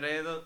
3, 2.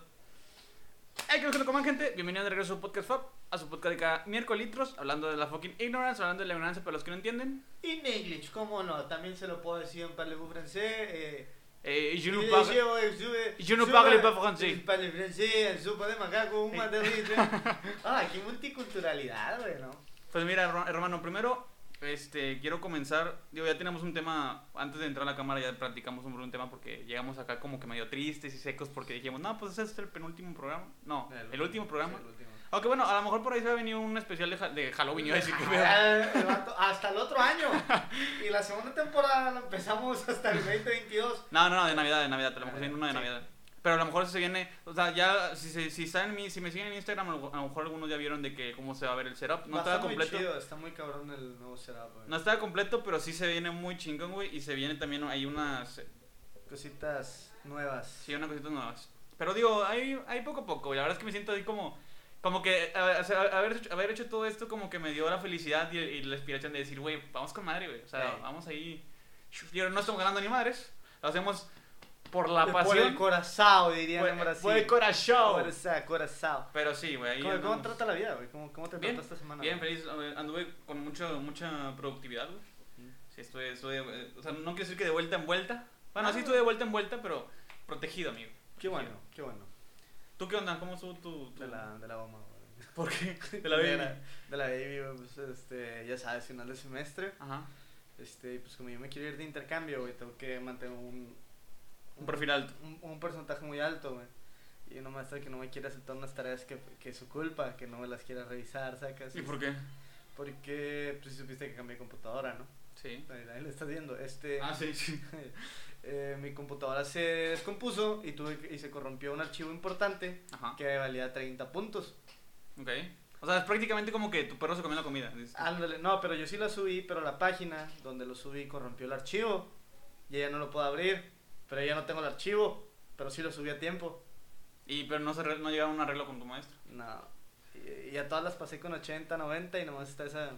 Hey, que no coman gente. Bienvenidos de regreso a su podcast Fab. A su podcast de cada miércoles. Hablando de la fucking ignorance. Hablando de la ignorancia para los que no entienden. Y English, cómo no, también se lo puedo decir en parlez-vous français. Eh, Eh, je ne le parle- Je ne parle pas français. parle francés, sopa de macaco, un material. Ah, qué multiculturalidad, güey, ¿no? Pues mira, herma- hermano, primero, este, quiero comenzar. Digo, ya tenemos un tema. Antes de entrar a la cámara, ya platicamos sobre un tema porque llegamos acá como que medio tristes y secos porque dijimos, no, pues ese es el penúltimo programa. No, el, último programa. Sí, el último. Aunque bueno, a lo mejor por ahí se va a venir un especial de, Halloween. a decir que Ah, hasta el otro año. Y la segunda temporada la empezamos hasta el 2022. No, no, no, de Navidad, de Navidad, a lo mejor sí, una de. Navidad. Pero a lo mejor se viene, o sea, ya, si, se- si, están en mi, si me siguen en Instagram, a lo a mejor algunos ya vieron de que cómo se va a ver el setup. No a estaba estar muy completo. chido, está muy cabrón el nuevo setup, güey. No estaba completo, pero sí se viene muy chingón, güey. Y se viene también, hay unas, Cositas nuevas. sí, unas cositas nuevas. Pero digo, hay, hay poco a poco, güey. La verdad es que me siento así como, como que a- sea, haber, hecho, haber hecho todo esto como que me dio la felicidad y, y la inspiración de decir, güey, vamos con madre, güey. O sea, Sí. vamos ahí. No estamos ganando ni madres. Lo hacemos por la Por el pasión. corazón, dirían Por, en Brasil. por el corazón. Corazón, corazón. Pero sí, güey. ¿Cómo, cómo trata la vida, güey? ¿Cómo, ¿Cómo te Bien, trata esta semana? Bien, feliz. Anduve con mucho, mucha productividad, güey. Sí, estuve, estuve, eh, o sea, no quiero decir que de vuelta en vuelta. Bueno, Ah. sí estuve de vuelta en vuelta, pero protegido, amigo. Qué bueno, qué bueno. ¿Tú qué onda? ¿Cómo estuvo tu...? tu- De la, de la goma, güey. ¿Por qué? De la de baby. de la baby, güey, pues, este, ya sabes, final de semestre. Ajá. Este, pues como yo me quiero ir de intercambio, güey, tengo que mantener un... Un perfil alto. Un, un porcentaje muy alto, güey. Y una maestra que no me quiere aceptar unas tareas que, que es su culpa, que no me las quiera revisar, sacas. ¿Y por qué? Porque, pues, supiste que cambié de computadora, ¿no? Sí. Ahí, ahí lo estás viendo. Este, Ah, sí, sí. eh, mi computadora se descompuso y, tuve y se corrompió un archivo importante Ajá. que valía 30 puntos. Ok. O sea, es prácticamente como que tu perro se comió la comida. Ándale, no, pero yo sí la subí, pero la página donde lo subí corrompió el archivo y ella no lo puedo abrir, pero ya no tengo el archivo, pero sí lo subí a tiempo. Y pero no, se no llegaron a un arreglo con tu maestro. No, y, y a todas las pasé con 80, 90 y nomás está esa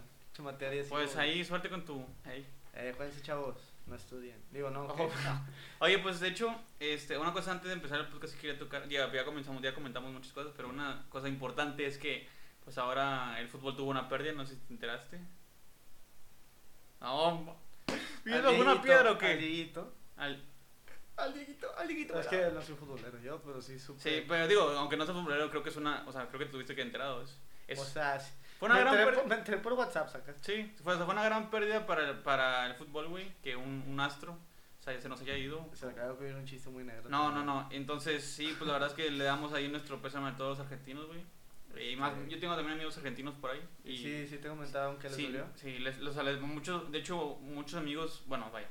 así. Pues como, ahí, suerte con tu... ahí. Eh, acuérdense, chavos, no estudien. Digo, no, Ojo. ¿qué? Oye, pues de hecho, este, una cosa antes de empezar el podcast que quería tocar, ya, ya comenzamos, ya comentamos muchas cosas, pero una cosa importante es que, pues ahora el fútbol tuvo una pérdida, no sé si te enteraste. No, ¿viendo Al alguna piedra o qué? Al, al Dieguito, al Dieguito. Es que no soy futbolero yo, pero sí supe. Sí, pero digo, aunque no seas futbolero, creo que es una, o sea, creo que tuviste que enterado. Es, es- o sea, sí. fue una me, gran enteré pérdida. por, me enteré por WhatsApp, sacas. Sí, fue, fue una gran pérdida para el, para el fútbol, güey, que un, un astro, o sea, se nos haya ido. Se me acaba de ocurrir un chiste muy negro. No, no, no. Entonces, sí, pues la verdad es que le damos ahí nuestro pésame a todos los argentinos, güey. Y más, Sí. yo tengo también amigos argentinos por ahí. Y Sí, sí te comentaron que les sí, dolió. sí, les, los, les- muchos, de hecho, muchos amigos, bueno, vaya,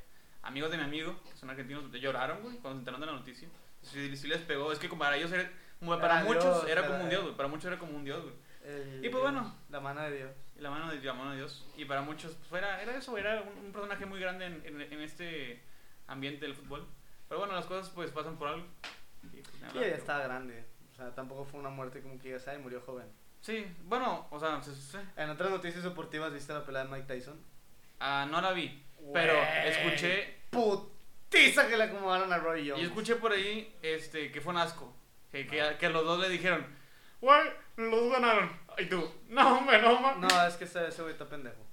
amigos de mi amigo, que son argentinos, lloraron, güey, cuando se enteraron de la noticia. Sí, sí les pegó, es que como para ellos, era, como para Era muchos Dios, era como un dios, güey, para muchos era como un dios, güey. El- Y pues bueno. La mano de Dios. La mano de, la mano de Dios. Y para muchos, pues era, era eso, era un, un personaje muy grande en, en, en este ambiente del fútbol. Pero bueno, las cosas pues pasan por algo. Y, pues, nada, Sí, estaba grande. O sea, tampoco fue una muerte como que ya sabe, murió joven. Sí, bueno, o sea, se- se- En otras noticias deportivas, ¿viste la pelea de Mike Tyson? ah, no la vi, pero Güey. escuché, Putiza que le acomodaron a Roy y Jones. escuché por ahí este, que fue un asco. Que, que, que los dos le dijeron, güey, los dos ganaron. Y tú, no, hombre, no, ma-". No, es que ese, ese güey está pendejo.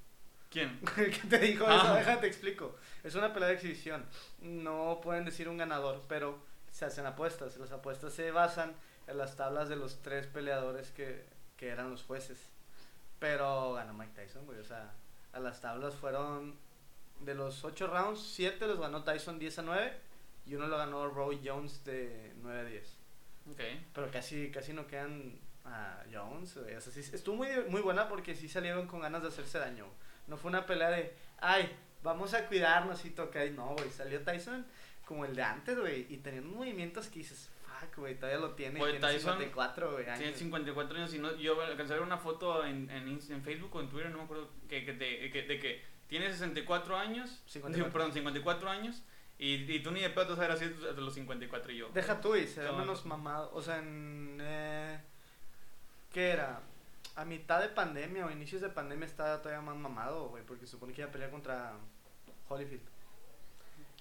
¿Quién? El que te dijo Ah. eso, déjate explico. Es una pelea de exhibición. No pueden decir un ganador, pero se hacen apuestas. Las apuestas se basan en las tablas de los tres peleadores que, que eran los jueces. Pero ganó Mike Tyson, güey. O sea, a las tablas fueron de los ocho rounds, siete los ganó Tyson 10 a 9 y uno lo ganó Roy Jones de 9 a 10. Ok. Pero casi, casi no quedan a Jones. O sea, sí, estuvo muy, muy buena porque sí salieron con ganas de hacerse daño. No fue una pelea de, ay, vamos a cuidarnos y toca. No, güey, salió Tyson como el de antes, güey. Y unos movimientos que dices, fuck, güey, todavía lo tiene. y Güey, tiene Tyson 54, güey. Tiene años. 54 años y no, yo alcancé a ver una foto en, en, en Facebook o en Twitter, no me acuerdo, que, que de, que, de que tiene 64 años, 54. digo, perdón, 54 años, y, y tú ni de pedo te vas a ver los 54 y yo. Deja tú, y se ve No. menos mamado. O sea, en. Eh, ¿Qué era? A mitad de pandemia o inicios de pandemia estaba todavía más mamado, güey. Porque supone que iba a pelear contra Holyfield.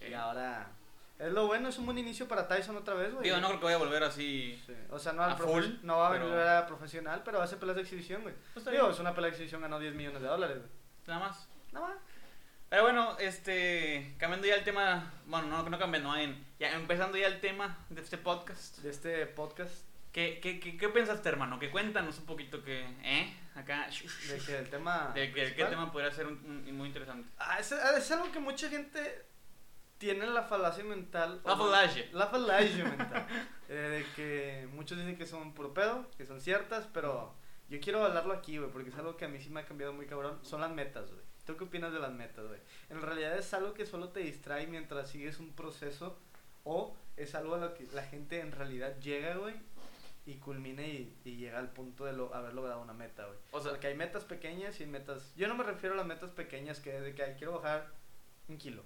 Y ahora. Es lo bueno, es un buen inicio para Tyson otra vez, güey. Digo, no creo que vaya a volver así. Sí. O sea, no, al A full, no va a pero- volver a profesional, pero va a hacer peleas de exhibición, güey. Pues está Digo, bien. es una pelea de exhibición, ganó 10 millones de dólares, güey. Nada más. Nada más. Pero bueno, este, cambiando ya el tema, bueno, no, no cambiando, no, en- ya empezando ya el tema de este podcast. De este podcast, ¿Qué, qué, qué, qué pensaste, hermano? Que cuéntanos un poquito que, ¿eh? Acá, de que el tema. de que, qué tema podría ser un- un- muy interesante. Ah, es, es algo que mucha gente tiene la falacia mental. La no- falacia. La falacia mental. eh, de que muchos dicen que son puro pedo, que son ciertas, pero yo quiero hablarlo aquí, güey, porque es algo que a mí sí me ha cambiado muy cabrón. Son las metas, güey. ¿Tú qué opinas de las metas, güey? En realidad es algo que solo te distrae mientras sigues un proceso o es algo a lo que la gente en realidad llega, güey, y culmina y, y llega al punto de lo, haber logrado una meta, güey. O sea, Porque hay metas pequeñas y metas. Yo no me refiero a las metas pequeñas que es de que ay, quiero bajar un kilo.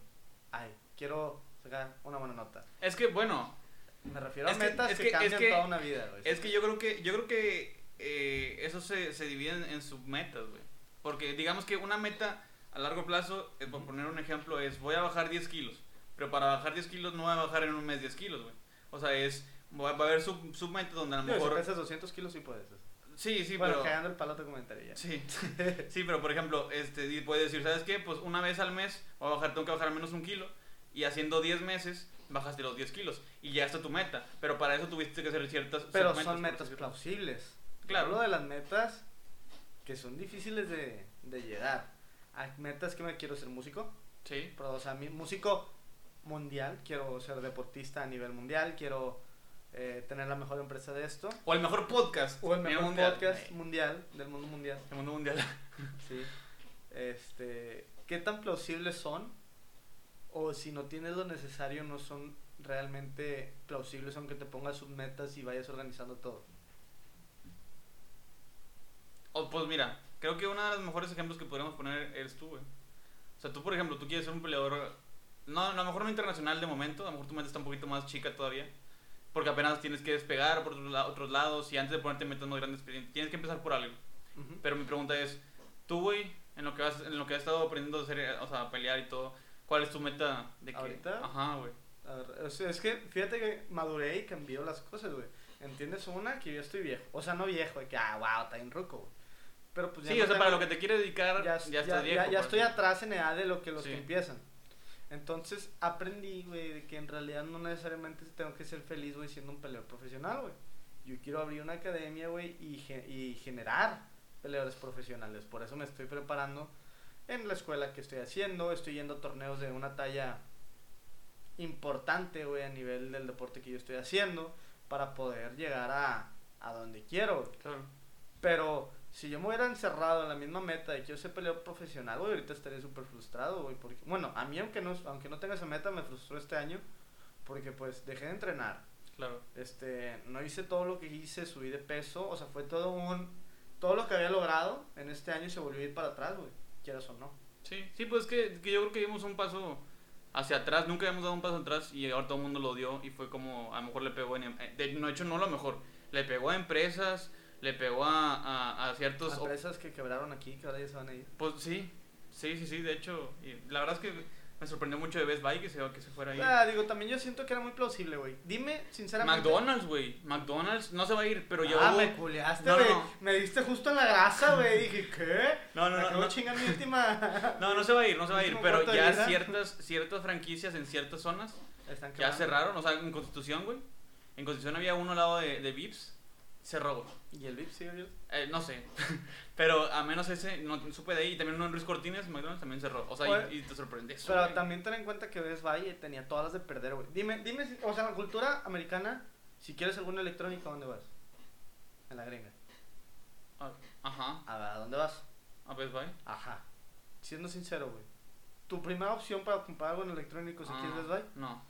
Ay, quiero sacar una buena nota. es que, bueno, Me refiero a Es que- metas es que, que- es cambian que- toda una vida, güey. es que yo creo que, yo creo que eh, eso se, se divide en, en submetas, güey. Porque digamos que una meta a largo plazo, eh, por poner un ejemplo, es voy a bajar 10 kilos. Pero para bajar 10 kilos no voy a bajar en un mes 10 kilos, güey. O sea, es, va va a haber sub, submetas donde a lo Digo, si mejor... pesas 200 kilos, sí puedes. Sí, sí, bueno, pero... cagando el palo te comentaría. Sí, sí, pero por ejemplo, este, puedes decir, ¿sabes qué? Pues una vez al mes voy a bajar, tengo que bajar al menos un kilo. Y haciendo 10 meses, bajaste los 10 kilos. Y ya está tu meta. Pero para eso tuviste que hacer ciertas Pero son metas plausibles. Claro. Hablo de las metas que son difíciles de, de llegar. Metas que me quiero ser músico. Sí. Pero, o sea, mi- músico mundial. Quiero ser deportista a nivel mundial. Quiero eh, tener la mejor empresa de esto. O el mejor podcast. O el mejor mundial. podcast mundial, del mundo mundial. El mundo mundial. Sí. Este, ¿qué tan plausibles son? O si no tienes lo necesario, no son realmente plausibles aunque te pongas sus metas y vayas organizando todo. O, pues mira, creo que uno de los mejores ejemplos que podríamos poner eres tú, güey. O sea, tú, por ejemplo, tú quieres ser un peleador. No, a lo mejor no internacional de momento. A lo mejor tu meta está un poquito más chica todavía. Porque apenas tienes que despegar por otros, la- otros lados. Y antes de ponerte metas más grandes, tienes que empezar por algo. Ujú. Pero mi pregunta es, tú, güey, en lo que has, en lo que has estado aprendiendo a hacer, o sea, a pelear y todo, ¿cuál es tu meta de que ¿Ahorita? Ajá, güey. O sea, es que fíjate que maduré y cambió las cosas, güey. ¿Entiendes? Una, que yo estoy viejo. O sea, no viejo, de que, ah, wow, está en ruco, güey. Pero pues ya Sí, no o sea, tengo- para lo que te quieres dedicar, ya, ya, ya- viejo. ya- ya por estoy atrás en edad de lo que los Sí. que empiezan. Entonces aprendí, güey, de que en realidad no necesariamente tengo que ser feliz, güey, siendo un peleador profesional, güey. Yo quiero abrir una academia, güey, y, ge- y generar peleadores profesionales. Por eso me estoy preparando en la escuela que estoy haciendo. Estoy yendo a torneos de una talla importante, güey, a nivel del deporte que yo estoy haciendo para poder llegar a, a donde quiero. Claro. Pero si yo me hubiera encerrado en la misma meta de quiero ser peleador profesional, güey, ahorita estaría súper frustrado, güey. Porque, bueno, a mí, aunque no, aunque no tenga esa meta, me frustró este año. Porque, pues, dejé de entrenar. Claro. Este, no hice todo lo que hice, subí de peso. O sea, fue todo un. Todo lo que había logrado en este año se volvió a ir para atrás, güey. Quieras o no. Sí, sí, pues que, que yo creo que dimos un paso hacia atrás, nunca habíamos dado un paso atrás y ahora todo el mundo lo dio y fue como, a lo mejor le pegó en, eh, de, no, de hecho no lo mejor, le pegó a empresas, le pegó a, a, a ciertos... Empresas que quebraron aquí, que ahora ya se van a ir. Pues sí, sí, sí, sí, de hecho, y la verdad es que me sorprendió mucho de Best Buy que se, que se fuera ahí. Ah, digo, también yo siento que era muy plausible, güey. Dime, sinceramente. McDonald's, güey, McDonald's no se va a ir, pero yo... ah, me culeaste, No, no, no. Me diste justo en la grasa, güey. Dije, ¿qué? No, no, Me no, chingar mi última. No, no se va a ir, no se va a ir, pero ya ciertas, ciertas franquicias en ciertas zonas Están ya cerraron, o sea, en Constitución, güey. En Constitución había uno al lado de, de Vips, cerró, güey. ¿Y el VIP sigue abierto? Eh, no sé, pero a menos ese, no supe de ahí. Y también uno en Ruiz Cortines, McDonald's también cerró. O sea, y, y te sorprende eso. Pero güey. también ten en cuenta que Best Buy tenía todas las de perder, güey. Dime, dime, si- o sea, la cultura americana, si quieres alguna electrónica, ¿a dónde vas? En la gringa. Ah, Ajá, A ver, ¿a dónde vas? a Best Buy. Ajá. Siendo sincero, güey. Tu primera opción para comprar algo en electrónico, si Ah, quieres Best Buy. No.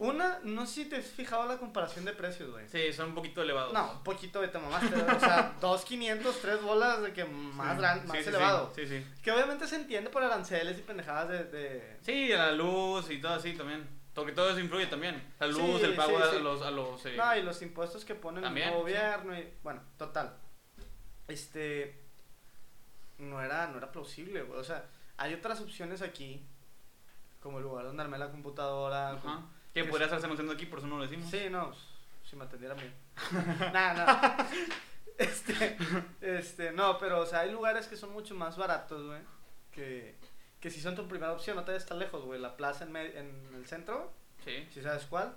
Una, no sé si te has fijado la comparación de precios, güey. Sí, son un poquito elevados. No, un poquito de te mamaste, o sea, 2.500, 3 bolas de que más, gran, más Sí, sí, elevado. Sí, sí. Que obviamente se entiende por aranceles y pendejadas de... de... Sí, la luz y todo así también. Porque todo eso influye también. La luz, el pago a los... A los eh, No, y los impuestos que ponen También, el gobierno y... Bueno, total. Este... No era, no era plausible, güey. O sea, hay otras opciones aquí, como el lugar donde armé la computadora, Ajá. Que podría estarse anunciando aquí, por eso no lo decimos. Sí, no, si me atendieran bien. Nada, nada. Este, este, no, pero, o sea, hay lugares que son mucho más baratos, güey. Que, que si son tu primera opción, no te debes estar lejos, güey. La plaza en, en el centro, Sí. si sabes cuál.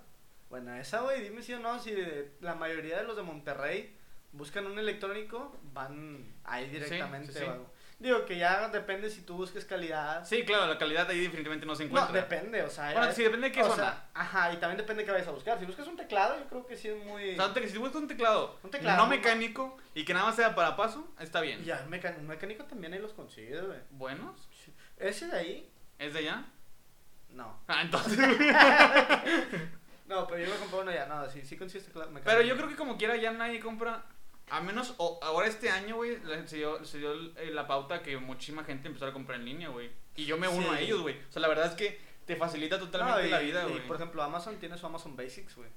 Bueno, esa, güey, dime si o no, si la mayoría de los de Monterrey buscan un electrónico, van ahí directamente. sí, sí. Digo que ya depende si tú busques calidad. Sí, claro, la calidad ahí definitivamente no se no, encuentra. depende, o sea. Bueno, sí, depende de qué o zona. sea, ajá, y también depende de qué vayas a buscar. Si buscas un teclado, yo creo que sí es muy. O sea, si buscas un teclado, Un teclado, no ¿no? mecánico y que nada más sea para paso, está bien. Ya, un mecánico también ahí los consigue, güey. Buenos. Ese de ahí, ¿Es de allá? no. Ah, entonces. No, pero yo me compré uno ya, no, sí, sí consigues teclado mecánico. Pero yo creo que como quiera ya nadie compra. A menos o- ahora este año, güey, se dio, se dio eh, la pauta que muchísima gente empezó a comprar en línea, güey. Y yo me uno Sí. a ellos, güey. O sea, la verdad es que te facilita totalmente No, y- la vida, y, güey. por ejemplo, Amazon tiene su Amazon Basics, güey.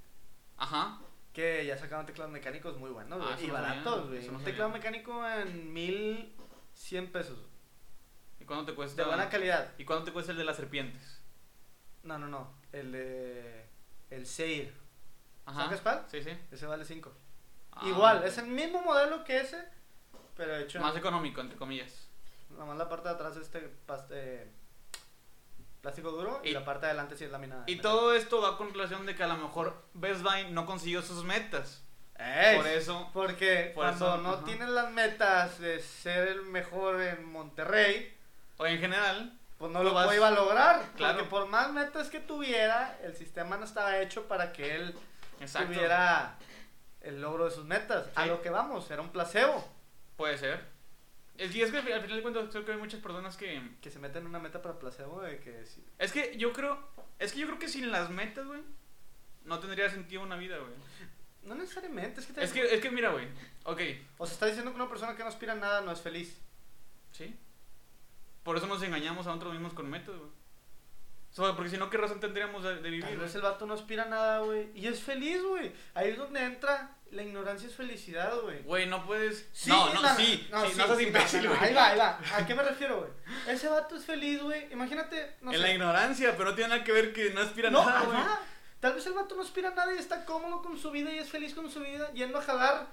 Ajá. Que ya sacaron teclados mecánicos muy buenos, Ah, güey. eso y no baratos, güey. no un teclado mecánico en 1100 pesos. ¿Y cuánto te cuesta? De buena calidad. ¿Y cuánto te cuesta el de las serpientes? No, no, no. El de. El Seir. Ajá. ¿Sabes cuál? Sí, sí. Ese vale 5. Ah, Igual, es el mismo modelo que ese, pero hecho. en- Más económico, entre comillas. Nomás la parte de atrás es este pas- eh, plástico duro y, Y- la parte de adelante sí es laminada. Y todo esto va con relación de que a lo mejor Best Buy no consiguió sus metas. ¡Ey! Por eso. Porque por cuando eso, no ajá. tienes las metas de ser el mejor en Monterrey, O en general. pues no Lo lo vas- iba a lograr. Claro. Porque por más metas que tuviera, el sistema no estaba hecho para que él Exacto. tuviera el logro de sus metas. A lo que vamos, era un placebo. Puede ser. Es, y es que al final de cuentas creo que hay muchas personas que... Que se meten en una meta para placebo de que sí. Es que yo creo... Es que yo creo que sin las metas, güey, no tendría sentido una vida, güey. No necesariamente, es que, te- Es que, es que mira, güey. Ok, O sea, está diciendo que una persona que no aspira a nada no es feliz. sí. Por eso nos engañamos a nosotros mismos con metas, güey. Sea, porque si no, ¿qué razón tendríamos de, de Tal vivir? vez el vato no aspira a nada, güey. Y es feliz, güey. Ahí es donde entra la ignorancia es felicidad, güey. Güey, no puedes... Sí, no, no, sí, sí, no, sí, seas sí, imbécil, no, no, güey. Ahí va, ahí va. ¿A qué me refiero, güey? Ese vato es feliz, güey. Imagínate, no en sé. la ignorancia, pero no tiene nada que ver que no aspira a no, nada, güey. Tal vez el vato no aspira a nada y está cómodo con su vida y es feliz con su vida, yendo a jalar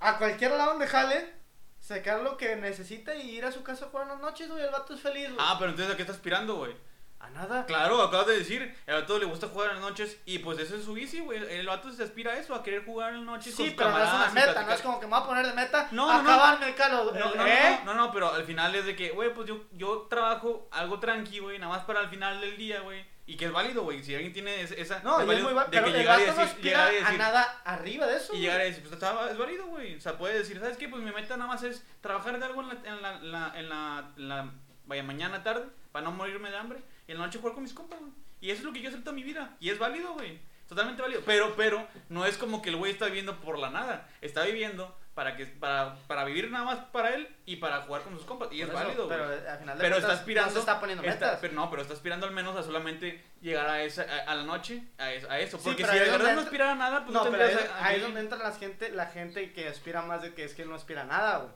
a cualquier lado donde jale, sacar lo que necesita y ir a su casa a jugar noches, güey. El vato es feliz, güey. Ah, pero entonces ¿a qué está aspirando, güey? A nada. Claro, acabas de decir, el vato le gusta jugar en las noches y pues ese es su bici, güey. El vato se aspira a eso, a querer jugar en las noches Sí, pero no es una meta, no es como que me voy a poner de meta No, no, no. acabarme el calo. No, ¿eh? no, no, no, pero al final es de que, güey, pues yo, yo trabajo algo tranqui, güey, nada más para el final del día, güey. Y que es válido, güey. Si alguien tiene es- esa. No, es válido muy de pero que el no aspira a nada arriba de eso. y llegar y decir, pues está, es válido, güey. O sea, puede decir, ¿sabes qué? Pues mi meta nada más es trabajar de algo en la, en la, la- en la, en la- vaya, mañana, tarde, para no morirme de hambre. Y en la noche jugar con mis compas, güey. Y eso es lo que yo hacer toda mi vida. Y es válido, güey. Totalmente válido. Pero, pero, no es como que el güey está viviendo por la nada. Está viviendo para que para, para vivir nada más para él y para jugar con sus compas. Y es Por eso, válido, güey. Pero eh, al final de Pero cuentas, está aspirando. no está poniendo está- metas. pero no, pero está aspirando al menos a solamente llegar a esa a, a la noche, a, es- a eso. Sí, Porque pero si de es verdad donde no entra- aspirara a nada, pues no, no, pero ahí, a- ahí es donde entra la gente, la gente que aspira más de que es que él no aspira a nada, güey.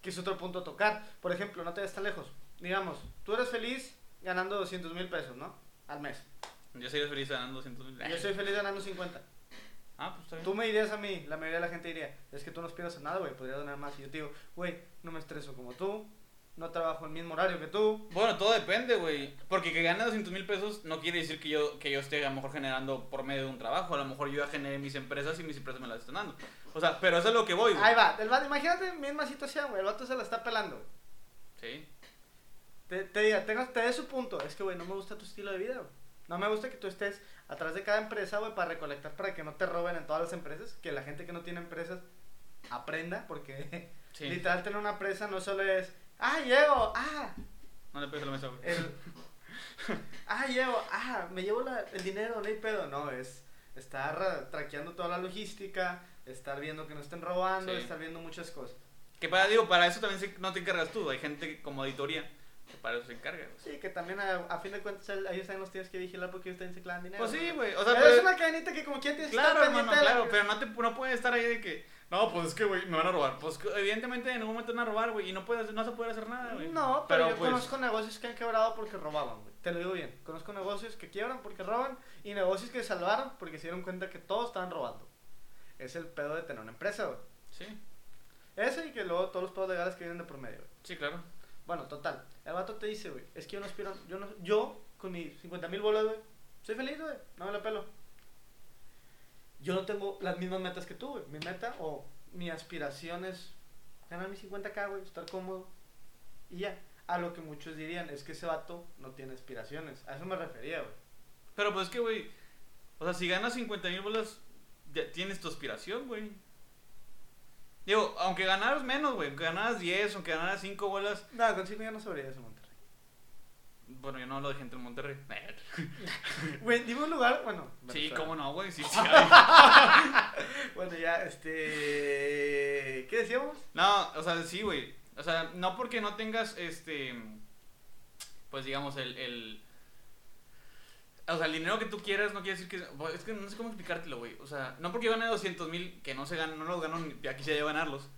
Que es otro punto a tocar. Por ejemplo, no te vayas tan lejos. Digamos, tú eres feliz ganando 200 mil pesos, ¿no? Al mes. Yo sería feliz ganando 200 mil. Yo soy feliz ganando 50. Ah, pues está bien. Tú me dirías a mí, la mayoría de la gente diría, es que tú no aspiras a nada, güey, podrías ganar más. Y yo te digo, güey, no me estreso como tú, no trabajo el mismo horario que tú. Bueno, todo depende, güey. Porque que gane 200 mil pesos no quiere decir que yo, que yo esté a lo mejor generando por medio de un trabajo. A lo mejor yo ya generé mis empresas y mis empresas me las están dando. O sea, pero eso es lo que voy, güey. Ahí va, el vato, imagínate misma situación, güey, el vato se la está pelando. Sí. Te, te diga, tengo, te dé su punto. Es que, güey, no me gusta tu estilo de vida, güey. No me gusta que tú estés atrás de cada empresa, güey, para recolectar, para que no te roben en todas las empresas. Que la gente que no tiene empresas aprenda, porque Sí. literal tener una empresa no solo es, ah, llego, ah, No le pegues la mesa, güey. el, ah, llego, ah, me llevo la- el dinero, no hay pedo. No, es estar traqueando toda la logística, estar viendo que no estén robando, Sí. estar viendo muchas cosas. Que para, digo, para eso también no te encargas tú. Hay gente como auditoría que para eso se encarga, güey. Sí, que también a, a fin de cuentas ellos también los tienes que vigilar porque ellos también se clavan dinero. Pues sí, güey. O sea, Pero es una cadenita que como quien tienes que Claro, estar hermano, pendiente claro, pero no, te, no puedes estar ahí de que, no, pues es que, güey, me van a robar. Pues que, evidentemente en algún momento van a robar, güey, y no, puedes, no se puede hacer nada, güey. No, pero, yo pues, conozco negocios que han quebrado porque robaban, güey. te lo digo bien, conozco negocios que quiebran porque roban y negocios que salvaron porque se dieron cuenta que todos estaban robando. Es el pedo de tener una empresa, güey. Sí, Ese y que luego todos los pedos legales que vienen de por medio, güey. sí, claro. Bueno, total. El vato te dice, güey, es que yo no aspiro, yo no, yo con mis 50 mil bolas, güey, soy feliz, güey, no me la pelo. Yo no tengo las mismas metas que tú, güey. Mi meta o mi aspiración es ganar mis 50k, güey, estar cómodo y ya. A lo que muchos dirían es que ese vato no tiene aspiraciones. A eso me refería, güey. Pero pues es que, güey, o sea, si ganas 50 mil bolas, ya tienes tu aspiración, güey. Digo, aunque ganaras menos, güey, aunque ganaras 10, aunque ganaras 5 bolas, Nada, con 5 ya no sabría eso, Monterrey. bueno, yo no hablo de gente en Monterrey. Güey, dime un lugar, bueno. Sí, Venezuela. cómo no, güey, sí, sí. hay. Bueno, ya, este. ¿Qué decíamos? No, o sea, sí, güey. O sea, no porque no tengas, este, pues digamos, el, el, o sea, el dinero que tú quieras no quiere decir que, es que no sé cómo explicártelo, güey. O sea, no porque yo gane 200 mil, que no se ganan, no los gano, ni- ya quisiera yo ganarlos.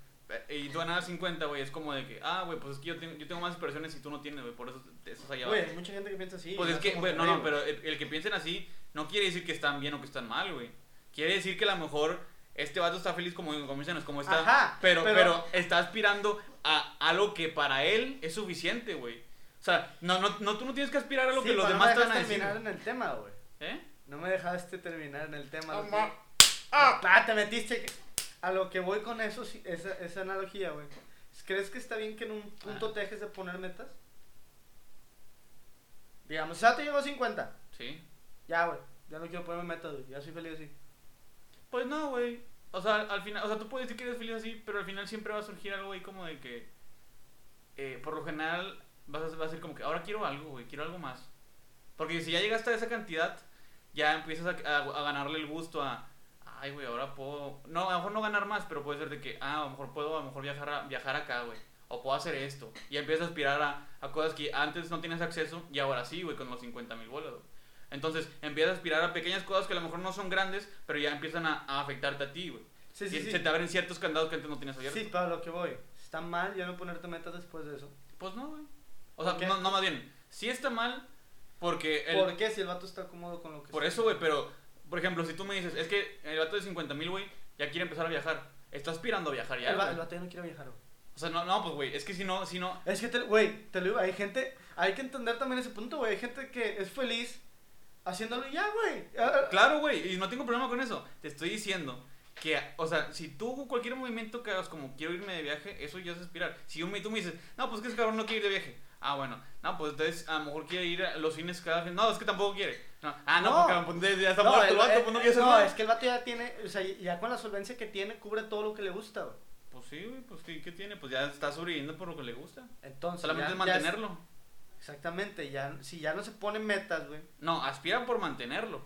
eh, Y tú ganas 50, güey, es como de que, ah, güey, pues es que yo tengo, yo tengo más inversiones y tú no tienes, güey, por eso estás allá Güey, abajo. hay mucha gente que piensa así. Pues es que, güey, no, no, pero el, el que piensen así no quiere decir que están bien o que están mal, güey. Quiere decir que a lo mejor este vato está feliz como, como dicen, es como está. Ajá, pero, pero- pero, está aspirando a algo que para él es suficiente, güey. O sea, no, no, no, tú no tienes que aspirar a lo Sí, que los demás no te van a dejaste decir. terminar en el tema, güey. ¿Eh? No me dejaste terminar en el tema. lo que- Ah, Ah, te metiste. A lo que voy con eso, sí, esa, esa analogía, güey. ¿Crees que está bien que en un punto Ah. te dejes de poner metas? Digamos, ya te llegó a 50. Sí. Ya, güey. Ya no quiero ponerme metas, güey. Ya soy feliz así. Pues no, güey. O sea, al final, o sea, tú puedes decir que eres feliz así, pero al final siempre va a surgir algo ahí como de que, eh, por lo general, vas a, va a ser como que ahora quiero algo, güey, quiero algo más. Porque si ya llegaste a esa cantidad, ya empiezas a, a- a ganarle el gusto a, ay, güey, ahora puedo, no, a lo mejor no ganar más, pero puede ser de que, ah, a lo mejor puedo, a lo mejor viajar, a- viajar acá, güey. O puedo hacer esto. Y empiezas a aspirar a, a cosas que antes no tienes acceso y ahora sí, güey, con los 50 mil bolas, güey. Entonces empiezas a aspirar a pequeñas cosas que a lo mejor no son grandes, pero ya empiezan a, a afectarte a ti, güey. Sí, Y sí, sí. Se te abren ciertos candados que antes no tenías abiertos. Sí, para lo que voy. Está mal ya no ponerte metas después de eso. Pues no, güey. O sea, no, no, más bien. Sí está mal porque... El, ¿Por qué si el vato está cómodo con lo que Por está? eso, güey, pero... Por ejemplo, si tú me dices, es que el vato de 50 mil, güey, ya quiere empezar a viajar. Está aspirando a viajar ya, El, va- el vato ya no quiere viajar, güey. O sea, no, no, pues, güey, es que si no, si no... Es que, güey, te lo digo, hay gente, hay que entender también ese punto, güey. Hay gente que es feliz haciéndolo ya, güey. Ah, Claro, güey, y no tengo problema con eso. Te estoy diciendo que, o sea, si tú cualquier movimiento que hagas como quiero irme de viaje, eso ya es aspirar. Si un- tú me dices, no, pues que ese cabrón no quiere ir de viaje. Ah, bueno, no, pues entonces a lo mejor quiere ir a los fines cada fin. No, es que tampoco quiere. No. Ah, no, No. porque pues, ya está No, muerto el el- vato, eh, pues no quiere hacer no, nada. es que el vato ya tiene, o sea, ya con la solvencia que tiene, cubre todo lo que le gusta, güey. Pues sí, güey, pues ¿qué, qué tiene? Pues ya está sobreviviendo por lo que le gusta. Entonces, Solamente ya- es ya mantenerlo. exactamente, ya, si ya no se ponen metas, güey. No, aspira por mantenerlo.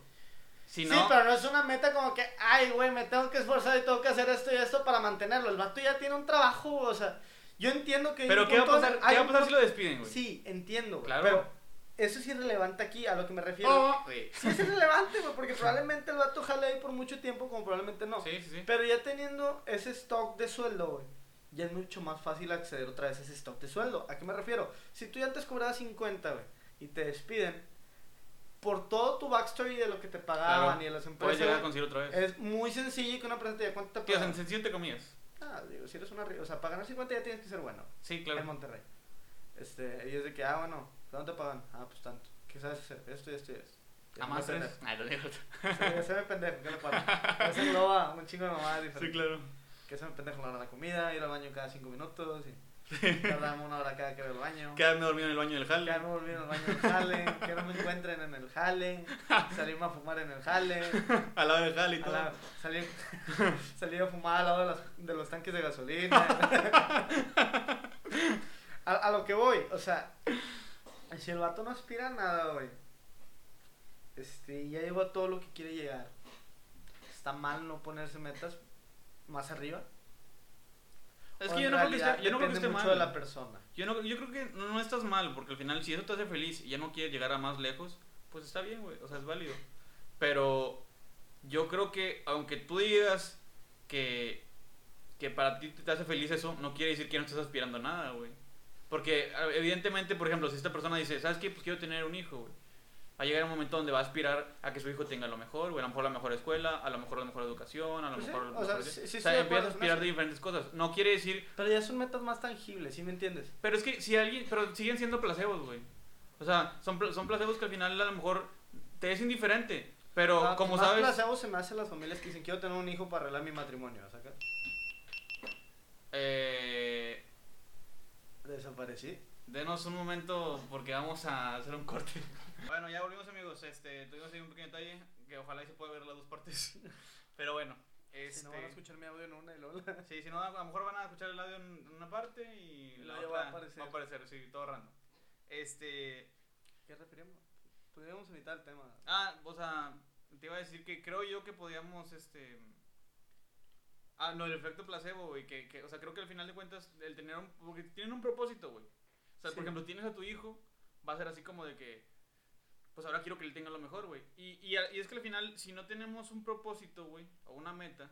Si Sí, pero no es una meta como que, ay, güey, me tengo que esforzar y tengo que hacer esto y esto para mantenerlo. El vato ya tiene un trabajo, o sea, yo entiendo que... pero ¿qué va pasar, ¿qué va a pasar si lo despiden, güey? Sí, entiendo, güey, Claro. pero eso es irrelevante aquí, a lo que me refiero. Oh, güey. Sí es irrelevante, güey, porque probablemente el vato jale ahí por mucho tiempo, como probablemente no. Sí, sí, sí. Pero ya teniendo ese stock de sueldo, güey, ya es mucho más fácil acceder otra vez a ese stock de sueldo. ¿A qué me refiero? Si tú ya antes cobrabas 50, güey, y te despiden, por todo tu backstory de lo que te pagaban Claro. y de las Puedes empresas, llegar a conseguir otra vez. es muy sencillo que una empresa te diga cuánto te Tío, pagan. en sencillo te comías. Ah, digo, si eres una... O sea, para ganar 50 ya tienes que ser bueno. Sí, claro. En Monterrey. Este, y es de que, ah, bueno, ¿cuánto te pagan? Ah, pues tanto. ¿Qué sabes hacer? Esto y esto y esto. A más tres. Ay, lo digo. Sí, se me pendejo, ¿qué le pasa? Se engloba un chingo de mamadas diferentes. claro. Que se me pendejo la hora de la comida, ir al baño cada 5 minutos y tardarme una hora cada que veo el baño. Quedarme dormido en el baño del jale. Quedarme dormido en el baño del jale, que no me encuentren en el jale, salirme a fumar en el jale, Al lado del jale y todo. la- salir, salir a fumar al lado de, las- de los tanques de gasolina. A, a lo que voy, o sea, si el vato no aspira a nada, güey, este, ya llegó a todo lo que quiere llegar. Está mal no ponerse metas más arriba. Es que yo no creo que esté, yo no creo que esté mal. de la persona. Yo, no, yo creo que no, estás mal, porque al final, si eso te hace feliz y ya no quieres llegar a más lejos, pues está bien, güey. O sea, es válido. Pero yo creo que, aunque tú digas que, que para ti te hace feliz eso, no quiere decir que no estés aspirando a nada, güey. Porque, evidentemente, por ejemplo, si esta persona dice, ¿sabes qué? Pues quiero tener un hijo, güey. Va a llegar un momento donde va a aspirar a que su hijo tenga lo mejor, güey, a lo mejor la mejor escuela, a lo mejor la mejor educación, a lo Pues sí, mejor... o sea, sí- sí o sea, empieza a aspirar de diferentes cosas. No quiere decir... Pero ya son metas más tangibles, ¿sí me entiendes? Pero es que si alguien... Pero siguen siendo placebos, güey. O sea, son, son placebos que al final a lo mejor te es indiferente. Pero Ah, como más sabes... placebo se me hacen las familias que dicen quiero tener un hijo para arreglar mi matrimonio. Eh, Desaparecí. denos un momento porque vamos a hacer un corte. Bueno, ya volvimos amigos. Este, tuvimos ahí un pequeño detalle que ojalá y se pueda ver las dos partes. Pero bueno. Este, Si no van a escuchar mi audio en una y luego la- Sí, si no, a lo mejor van a escuchar el audio en en una parte y, Y la luego otra va a aparecer. va a aparecer, sí, todo random. Este, ¿Qué referimos? Podríamos evitar el tema. ah, o sea, te iba a decir que creo yo que podíamos, este, ah, no, el efecto placebo, güey, que, que, o sea, creo que al final de cuentas, el tener un, porque tienen un propósito, güey. O sea, Sí. por ejemplo, tienes a tu hijo, va a ser así como de que, pues ahora quiero que él tenga lo mejor, güey. Y, y, es que al final, si no tenemos un propósito, güey, o una meta,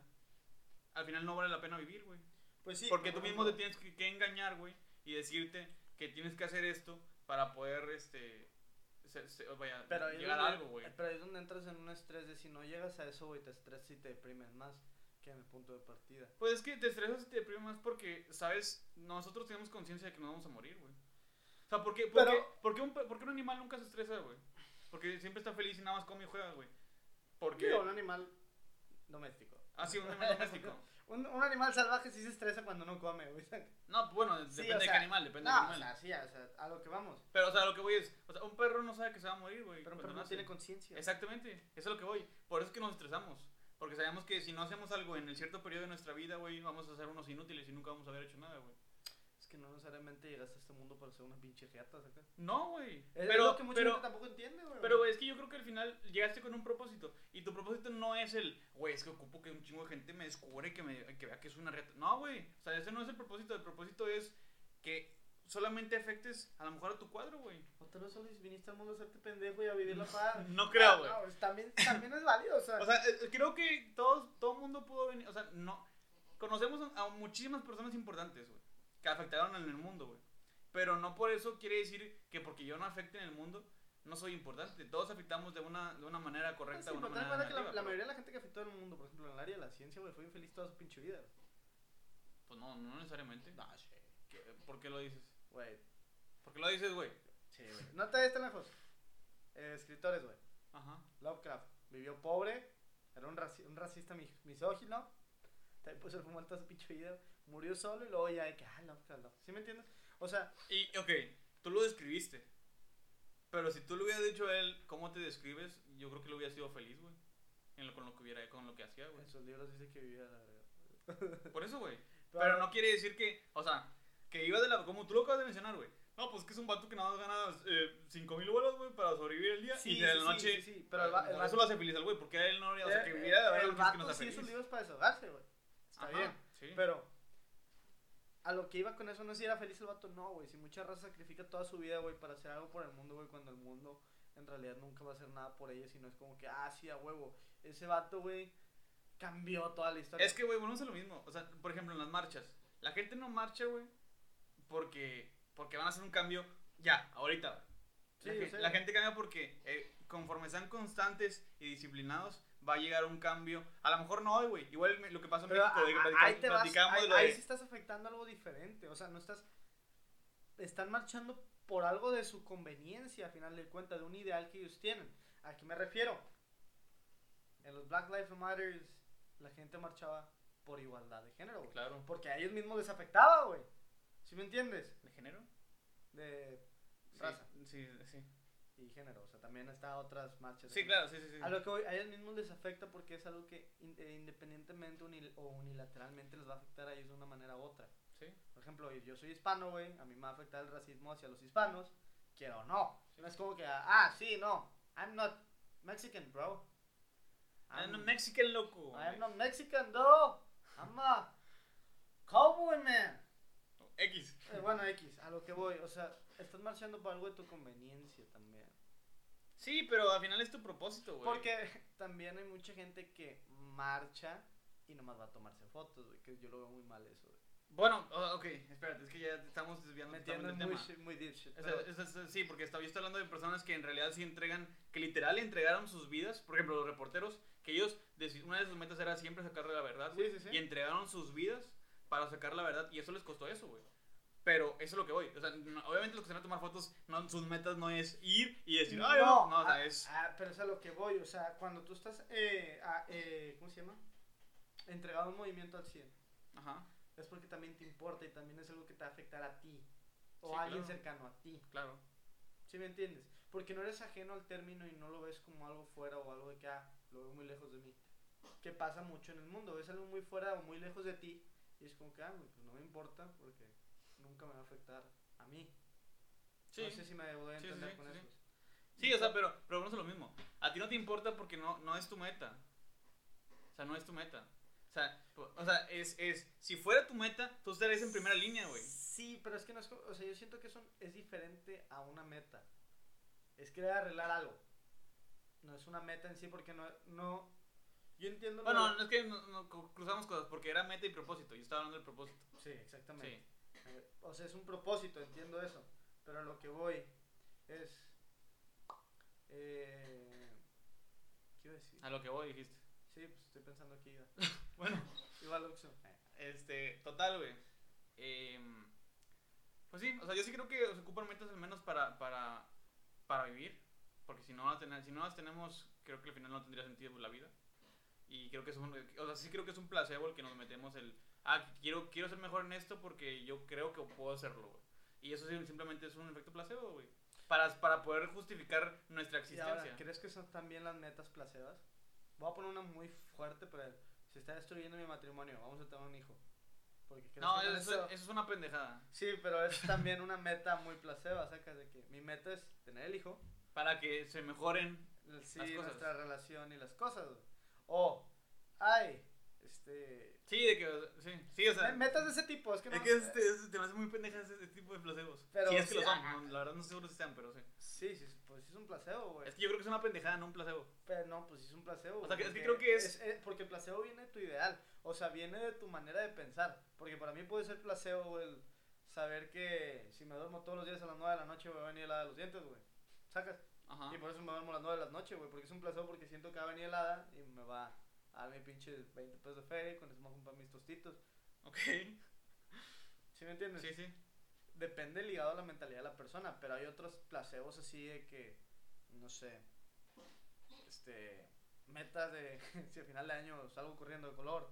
al final no vale la pena vivir, güey. Pues sí. Porque por tú mismo te tienes que, que engañar, güey, y decirte que tienes que hacer esto para poder, este, se- se- vaya, pero llegar a algo, güey. Pero ahí es donde entras en un estrés de si no llegas a eso, güey, te estresas y te deprimes más que en el punto de partida. Pues es que te estresas y te deprimes más porque, ¿sabes? Nosotros tenemos conciencia de que no vamos a morir, güey. O sea, ¿por qué, por Pero- qué- por qué un, por qué un animal nunca se estresa, güey? Porque siempre está feliz y nada más come y juega, güey. Porque... Digo, un animal doméstico. Ah, sí, un animal doméstico. Un, un animal salvaje sí se estresa cuando no come, güey. No, bueno, Sí, depende o de sea, qué animal, depende no, de qué o animal. sea, sí, o sea, a lo que vamos. Pero, o sea, lo que voy es, o sea, un perro no sabe que se va a morir, güey. Pero un perro no nace. tiene conciencia. Exactamente, eso es a lo que voy. Por eso es que nos estresamos. Porque sabemos que si no hacemos algo en el cierto periodo de nuestra vida, güey, vamos a ser unos inútiles y nunca vamos a haber hecho nada, güey. Es que no necesariamente llegaste a este mundo para ser una pinche jeta, ¿saca? No, güey. Es Pero, lo que mucha pero, gente tampoco entiende, güey. pero, güey, es que yo creo que al final llegaste con un propósito. Y tu propósito no es el, güey, es que ocupo que un chingo de gente me descubre, que, me, que vea que es una reta. No, güey. O sea, ese no es el propósito. El propósito es que solamente afectes a lo mejor a tu cuadro, güey. O tal vez solo viniste al mundo a hacerte pendejo y a vivir la paz. No creo, Ah, güey. no, también, también es válido, o sea. O sea, eh, creo que todos, todo mundo pudo venir, o sea, no, conocemos a muchísimas personas importantes, güey, que afectaron en el mundo, güey. Pero no por eso quiere decir que porque yo no afecte en el mundo, no soy importante. Todos afectamos de una, de una manera Sí, correcta, de pero una manera cuenta que la, negativa, la pero, mayoría de la gente que afectó en el mundo, por ejemplo, en el área de la ciencia, güey, fue infeliz toda su pinche vida. Pues no, no necesariamente. No, sí. ¿Qué- ¿Por qué lo dices? Güey, ¿Por qué lo dices, güey? sí, güey. No te des tan lejos. Eh, escritores, güey. Ajá. Lovecraft vivió pobre, era un, raci- un racista mi- misógino, también puso el fumar toda su pinche vida, murió solo y luego ya de que, ah, Lovecraft, Lovecraft. ¿sí me entiendes? O sea, Y, ok, tú lo describiste. Pero si tú le hubieras dicho a él cómo te describes, yo creo que le hubiera sido feliz, güey. En lo, con lo que hubiera, con lo que hacía, güey. en sus libros dice que vivía la verga. Por eso, güey. Pero no quiere decir que, o sea, que iba de la. Como tú lo acabas de mencionar, güey. No, pues que es un vato que nada más gana eh, 5 mil bolas, güey, para sobrevivir el día. Sí, y de sí, la noche. sí, sí, pero el va- el vato- eso lo hace feliz al güey, porque él no. O sea, que Eh, viviera de eh, verdad el lo que que vato nos hace sí esos feliz. libros para desahogarse, güey. Está Ajá, bien. Sí. Pero a lo que iba con eso no es si era feliz el vato, no, güey. Si mucha raza sacrifica toda su vida, güey, para hacer algo por el mundo, güey, cuando el mundo en realidad nunca va a hacer nada por ellos, sino es como que, ah, sí, a huevo. Ese vato, güey, cambió toda la historia. Es que, güey, volvemos a lo mismo. O sea, por ejemplo, en las marchas. La gente no marcha, güey, porque, porque van a hacer un cambio ya, ahorita. Sí, la, yo gen- sé. la gente cambia porque eh, conforme sean constantes y disciplinados, va a llegar un cambio. A lo mejor no hoy, güey. Igual lo que pasó en México, de que a- a- platica- ahí te vas, platicábamos ahí, de ahí sí estás afectando algo diferente. O sea, no estás. Están marchando por algo de su conveniencia, a final de cuentas, de un ideal que ellos tienen. ¿A qué me refiero? En los Black Lives Matter, la gente marchaba por igualdad de género, güey. Claro. Porque a ellos mismos les afectaba, güey. ¿Sí me entiendes? ¿De género? De Sí, raza Sí, sí. Y género. O sea, también está otras marchas. Sí, claro, sí, sí. sí. A lo que voy, a ellos mismos les afecta porque es algo que in- eh, independientemente unil- o unilateralmente les va a afectar a ellos de una manera u otra. Sí. Por ejemplo, yo soy hispano, güey, a mí me va a afectar el racismo hacia los hispanos, quiero o no. No es como que, ah, sí, no, I'm not Mexican, bro. I'm a Mexican loco. I'm not Mexican, though. I'm a cowboy, man. X. Eh, bueno, X, a lo que voy, o sea, estás marchando por algo de tu conveniencia también. Sí, pero al final es tu propósito, güey. Porque también hay mucha gente que marcha y nomás va a tomarse fotos, güey, que yo lo veo muy mal eso, güey. Bueno, ok, espérate, es que ya estamos desviando Metiendo muy, el tema. muy deep shit. Es- pero- es- es- sí, porque estaba, yo estoy hablando de personas que en realidad sí entregan, que literal entregaron sus vidas. Por ejemplo, los reporteros, que ellos, una de sus metas era siempre sacarle la verdad, Sí, güey. sí, sí. Y entregaron sus vidas para sacar la verdad, y eso les costó eso, güey. Pero eso es lo que voy. O sea, no- obviamente los que se van a tomar fotos, no, sus metas no es ir y decir, ay, no, no, o sea, ah, es. ah, pero es a lo que voy, o sea, cuando tú estás, eh, a- eh, ¿cómo se llama? Entregado un movimiento al 100, Ajá, es porque también te importa y también es algo que te va a afectar a ti o Sí, a alguien claro. cercano a ti, claro. ¿sí me entiendes? Porque no eres ajeno al término y no lo ves como algo fuera o algo de que, ah, lo veo muy lejos de mí. Que pasa mucho en el mundo, ves algo muy fuera o muy lejos de ti y es como que, ah, güey, pues no me importa porque nunca me va a afectar a mí. Sí. No sé si me debo de Sí, sí, entender sí, con eso. Sí, o sea, pero, pero vamos a lo mismo. A ti no te importa porque no, no es tu meta. O sea, no es tu meta. O sea, o sea es, es, si fuera tu meta, tú estarías en primera línea, güey. Sí, pero es que no es, o sea, yo siento que eso es diferente a una meta. Es querer arreglar algo. No es una meta en sí porque no, no, yo entiendo. Bueno, no es que no, no cru- cruzamos cosas porque era meta y propósito. Yo estaba hablando del propósito. sí, exactamente. Sí. Eh, O sea, es un propósito, entiendo eso. Pero a lo que voy es, eh, ¿qué iba a decir? A lo que voy, dijiste. Sí, pues estoy pensando aquí. Bueno, iba al Oxxo. Este, total, güey. Em, pues sí, o sea, yo sí creo que se ocupan metas al menos para, para, para vivir. Porque si no, las tener- si no las tenemos, creo que al final no tendría sentido la vida. Y creo que es un, o sea, sí creo que es un placebo el que nos metemos el, ah, quiero, quiero ser mejor en esto porque yo creo que puedo hacerlo, güey. Y eso simplemente es un efecto placebo, güey. Para, para poder justificar nuestra existencia. ahora, ¿crees que son también las metas placebas? Voy a poner una muy fuerte, pero se está destruyendo mi matrimonio, vamos a tener un hijo. Porque no, eso, eso- es una pendejada. Sí, pero es también una meta muy placeba, sacas de que mi meta es tener el hijo, Para que se mejoren. sí, Las cosas. nuestra relación y las cosas. O, ay, este... Sí, de que, sí, sí, o sea. me- metas de ese tipo, es que no... Es que este, este, te me hace muy pendeja ese, tipo de placebos. Pero sí, es que sí, lo son. no, la verdad no estoy seguro si sean, pero sí. Sí, sí, pues sí es un placebo, güey. Es que yo creo que es una pendejada, no un placebo. Pero no, pues sí es un placebo. O sea, que- es que creo que es- Porque el placebo viene de tu ideal. O sea, viene de tu manera de pensar. Porque para mí puede ser placebo el saber que si me duermo todos los días a las 9 de la noche va a venir helada de los dientes, güey. ¿Sacas? Ajá. Y por eso me duermo a las 9 de la noche, güey. Porque es un placebo porque siento que va a venir helada y me va a dar mi pinche 20 pesos de feria y con eso me voy a comprar mis tostitos. Ok. ¿Sí me entiendes? Sí, sí. Depende ligado a la mentalidad de la persona, pero hay otros placebos así de que, no sé, este, metas de si al final de año salgo corriendo de color,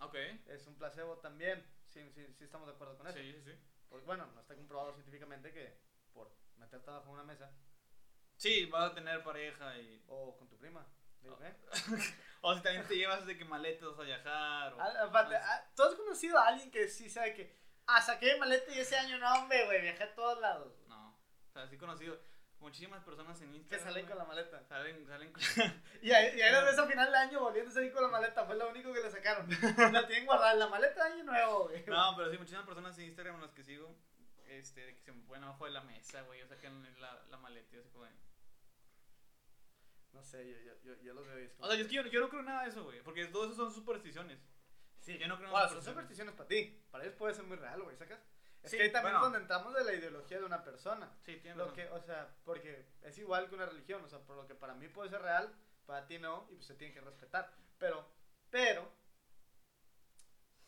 Ok. es un placebo también, sí, sí, sí estamos de acuerdo con eso. Sí, sí, sí. Porque, bueno, no está comprobado científicamente que por meterte abajo de una mesa Sí, vas a tener pareja y. o con tu prima, Ah. ¿eh? O si también te llevas de que maletas a viajar. O... Ah, aparte, ah, ¿Tú has conocido a alguien que sí sabe que, ah, saqué mi maleta y ese año no, hombre, güey, viajé a todos lados, güey"? No. O sea, sí he conocido muchísimas personas en que Instagram. salen güey. con la maleta. Salen, salen con. Y ahí, y ahí ves a final de año volviendo a salir con la maleta. Fue lo único que le sacaron. La tienen guardada la maleta de año nuevo, güey. No, pero sí, muchísimas personas en Instagram las que sigo. Este, que se me ponen abajo de la mesa, güey. O sacan la, la maleta y así. No sé, yo, yo, yo, yo los veo y es como- O sea, yo, es que yo, yo no creo nada de eso, güey. Porque todo eso son supersticiones. sí, yo no creo en las son supersticiones. para ti. Para ellos puede ser muy real, güey, ¿sacas? Es Sí, que ahí también bueno. es donde entramos de la ideología de una persona. Sí, tienes Lo razón. que, o sea, porque es igual que una religión. O sea, por lo que para mí puede ser real, para ti no, y pues se tiene que respetar. Pero, pero,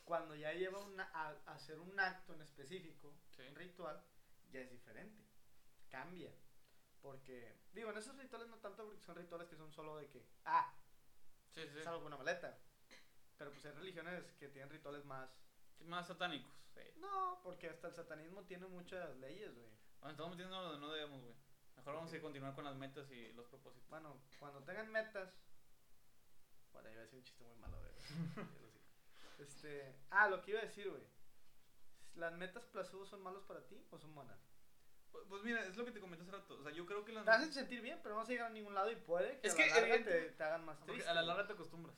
cuando ya lleva una, a, a hacer un acto en específico, Sí. un ritual, ya es diferente. Cambia. Porque, digo, en esos rituales no tanto porque son rituales que son solo de que, ah, Sí, sí, salgo con una maleta. Pero pues hay religiones que tienen rituales más... Más satánicos. Sí. No, porque hasta el satanismo tiene muchas leyes, güey. Bueno, estamos metiendo donde no debemos, güey. Mejor vamos a continuar con las metas y los propósitos. Bueno, cuando tengan metas. Bueno, iba a decir un chiste muy malo, güey. Este. Ah, lo que iba a decir, güey. ¿Las metas placebo son malos para ti o son buenas? Pues, mira, es lo que te comenté hace rato. O sea, yo creo que las Te hacen sentir bien, pero no vas a llegar a ningún lado y puede que Es a que, la larga te, te hagan más triste. a la larga te acostumbras.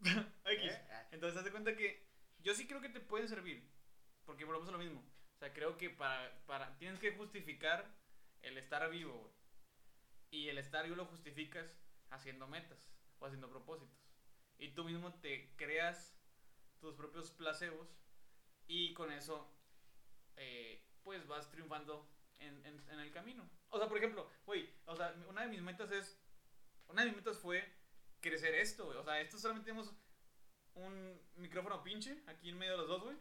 X. ¿Eh? Ah, Entonces, haz de cuenta que yo sí creo que te pueden servir. Porque volvemos a lo mismo. O sea, creo que para, para tienes que justificar el estar vivo, güey. Y el estar vivo lo justificas haciendo metas o haciendo propósitos. Y tú mismo te creas tus propios placebos y con eso, eh, pues vas triunfando en, en, en, el camino. O sea, por ejemplo, güey, o sea, una de mis metas es, una de mis metas fue crecer esto, güey. O sea, esto solamente tenemos un micrófono pinche aquí en medio de los dos, güey.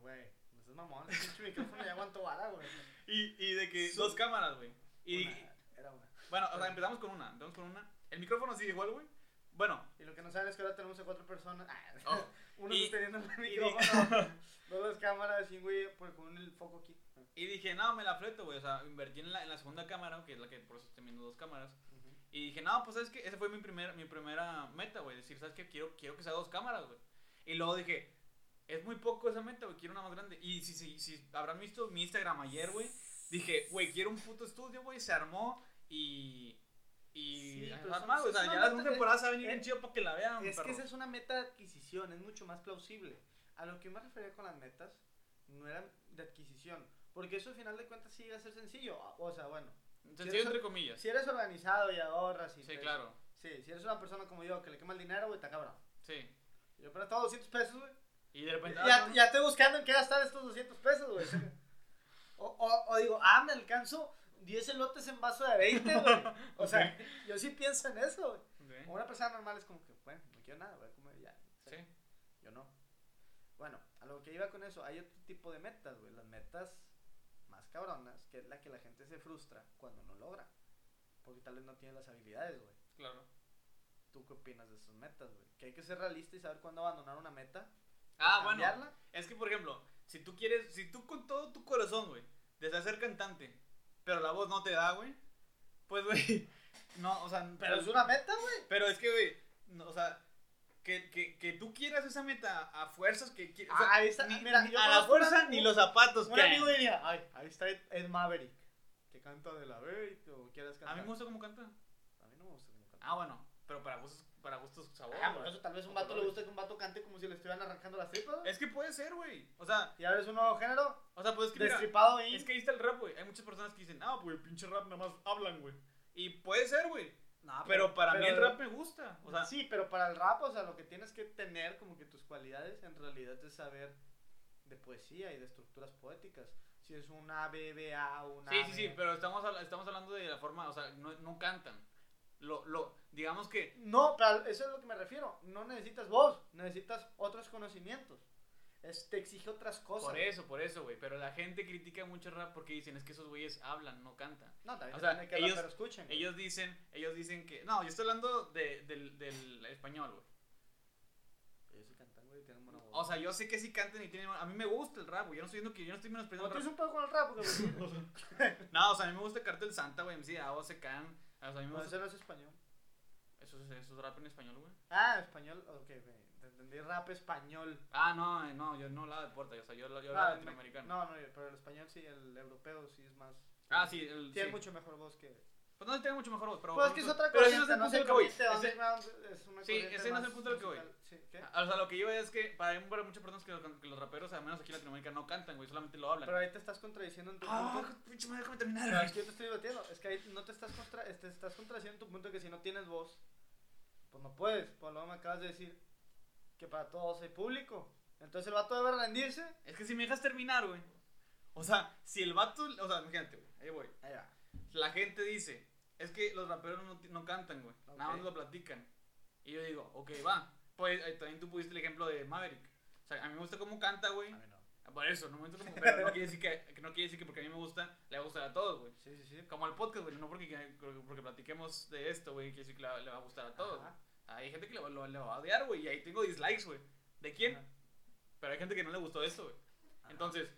Güey, no seas mamón, el pinche micrófono ya aguanto vara, güey. Y, y de que dos cámaras, güey. Y, Una, era una. bueno, o sea, empezamos con una, empezamos con una. El micrófono sigue igual, güey. Bueno, Y lo que no saben es que ahora tenemos a cuatro personas. Ah, Oh, Uno y- sosteniendo el micrófono, dos las cámaras y güey pues, con el foco aquí. y dije, no, me la fleto, güey. O sea, invertí en la, en la segunda cámara, que es la que por eso estoy viendo dos cámaras. Y dije, no, pues sabes que esa fue mi, primer, mi primera meta, güey. Decir, sabes que quiero, quiero que sea dos cámaras, güey. Y luego dije, es muy poco esa meta, güey. Quiero una más grande. Y si, si, si habrán visto mi Instagram ayer, güey. Dije, güey, quiero un puto estudio, güey. Se armó y. Y. Sí, pero más, o sea, ya la te- segunda temporada se va a venir bien chido para que la vean, Es que perro. esa es una meta de adquisición, es mucho más plausible. A lo que me refería con las metas no eran de adquisición, porque eso al final de cuentas sí iba a ser sencillo. O sea, bueno, Sencillo entre comillas. si eres organizado y ahorras y Sí, te- claro. Sí, si eres una persona como yo que le quema el dinero, güey, está cabrón. Sí. Yo pero todo 200 pesos, güey. Y de repente. Ya, ah, ya estoy buscando en qué gastar estos 200 pesos, güey. O, o, o digo, ah, me alcanzo 10 elotes en vaso de 20, güey. O sea, yo sí pienso en eso, güey. ok. Como una persona normal es como que, bueno, no quiero nada, voy a comer ya. Sí. Yo no. Bueno, a lo que iba con eso, hay otro tipo de metas, güey. Las metas más cabronas, que es la que la gente se frustra cuando no logra. Porque tal vez no tiene las habilidades, güey. Claro. ¿Tú qué opinas de esas metas, güey? Que hay que ser realista y saber cuándo abandonar una meta. Ah, o bueno. Es que, por ejemplo, si tú quieres, si tú con todo tu corazón, güey, deseas ser cantante, pero la voz no te da, güey, pues, güey, no, o sea, Pero es una meta, güey. pero es que, güey, no, o sea, que, que, que tú quieras esa meta a fuerzas que Ah, ni, mira, ni yo a la fuerza ni los zapatos, Un amigo diría, ay, ahí está Ed, Maverick. Que canta de la B o quieras A cantar. mí me gusta cómo canta. A mí no me gusta cómo canta. Ah, bueno, pero para gustos, para gustos sabor. Ah, por güey. eso tal vez un vato le gusta que un vato cante como si le estuvieran arrancando las tripas. güey. Es que puede ser, güey. O sea, Y ahora es un nuevo género, o sea, pues es que mira, destripado ahí. Es que ahí está el rap, güey. Hay muchas personas que dicen, ah, pues el pinche rap nada más hablan, güey. Y puede ser, güey. No, Pero para mí pero- el rap me gusta. O sea, sí, pero para el rap, o sea, lo que tienes que tener como que tus cualidades en realidad es saber de poesía y de estructuras poéticas. Si es una BBA o una sí, sí, sí, pero estamos, estamos hablando de la forma, o sea, no, no cantan. Lo, lo, digamos que, No, pero eso es lo que me refiero. No necesitas voz, necesitas otros conocimientos. Es, te exige otras cosas. por eso, por eso, güey. Pero la gente critica mucho el rap porque dicen, es que esos güeyes hablan, no cantan. No, también O se sea, que ellos- hablar, pero escuchen. güey. Ellos dicen, ellos dicen que, no, yo estoy hablando de, del, del español, güey. Ellos sí cantan, güey, tienen buena voz. O sea, yo sé que sí cantan y tienen, a mí me gusta el rap, güey. Yo no estoy diciendo que yo no estoy ¿no menospreciando el rap. un pedo con el rap? No, o sea, a mí me gusta Cartel Santa, güey, MC, A, O, C, Can. O sea, a mí me no, no es español. Eso es, eso es rap en español, güey. Ah, español, ok, entendí rap español. Ah, no, eh, no, yo no hablaba de puerta, o sea, yo, yo Ah, latinoamericano. No, no, pero el español sí, el europeo sí es más. Ah, sí, el, Tiene sí. mucho mejor voz que. Pues no tiene mucho mejor voz, pero. Pues es que es otra pero cosa. ese no es el punto al que voy. Sí, ese no es el punto al que voy. O sea, lo que yo veo es que para, muchas personas que, los- que raperos, al menos aquí en Latinoamérica, no cantan, güey, solamente lo hablan. Pero ahí te estás contradiciendo en tu Ah, punto. pinche madre, déjame Pero terminar. es que yo te estoy debatiendo. Es que ahí no te estás, contra, te estás contradiciendo en tu punto que si no tienes voz, pues no puedes. Pues luego me acabas de decir que para todos hay público. Entonces el vato debe rendirse. Es que si me dejas terminar, güey. O sea, si el vato. O sea, imagínate, güey. Ahí voy. Ahí va. La gente dice, es que los raperos no, no cantan, güey. Ok. Nada más lo platican. Y yo digo, ok, va. Pues eh, también tú pusiste el ejemplo de Maverick. O sea, a mí me gusta cómo canta, güey. A mí no. Por eso, no me gusta cómo. Pero no quiere decir que, que no quiere decir que porque a mí me gusta, le va a gustar a todos, güey. Sí, sí, sí. Como al podcast, güey. No porque, porque platiquemos de esto, güey. Quiere decir que le, va- le va a gustar a todos. Hay gente que le, lo- le va a odiar, güey. Y ahí tengo dislikes, güey. ¿De quién? Ajá. Pero hay gente que no le gustó esto, güey. Entonces,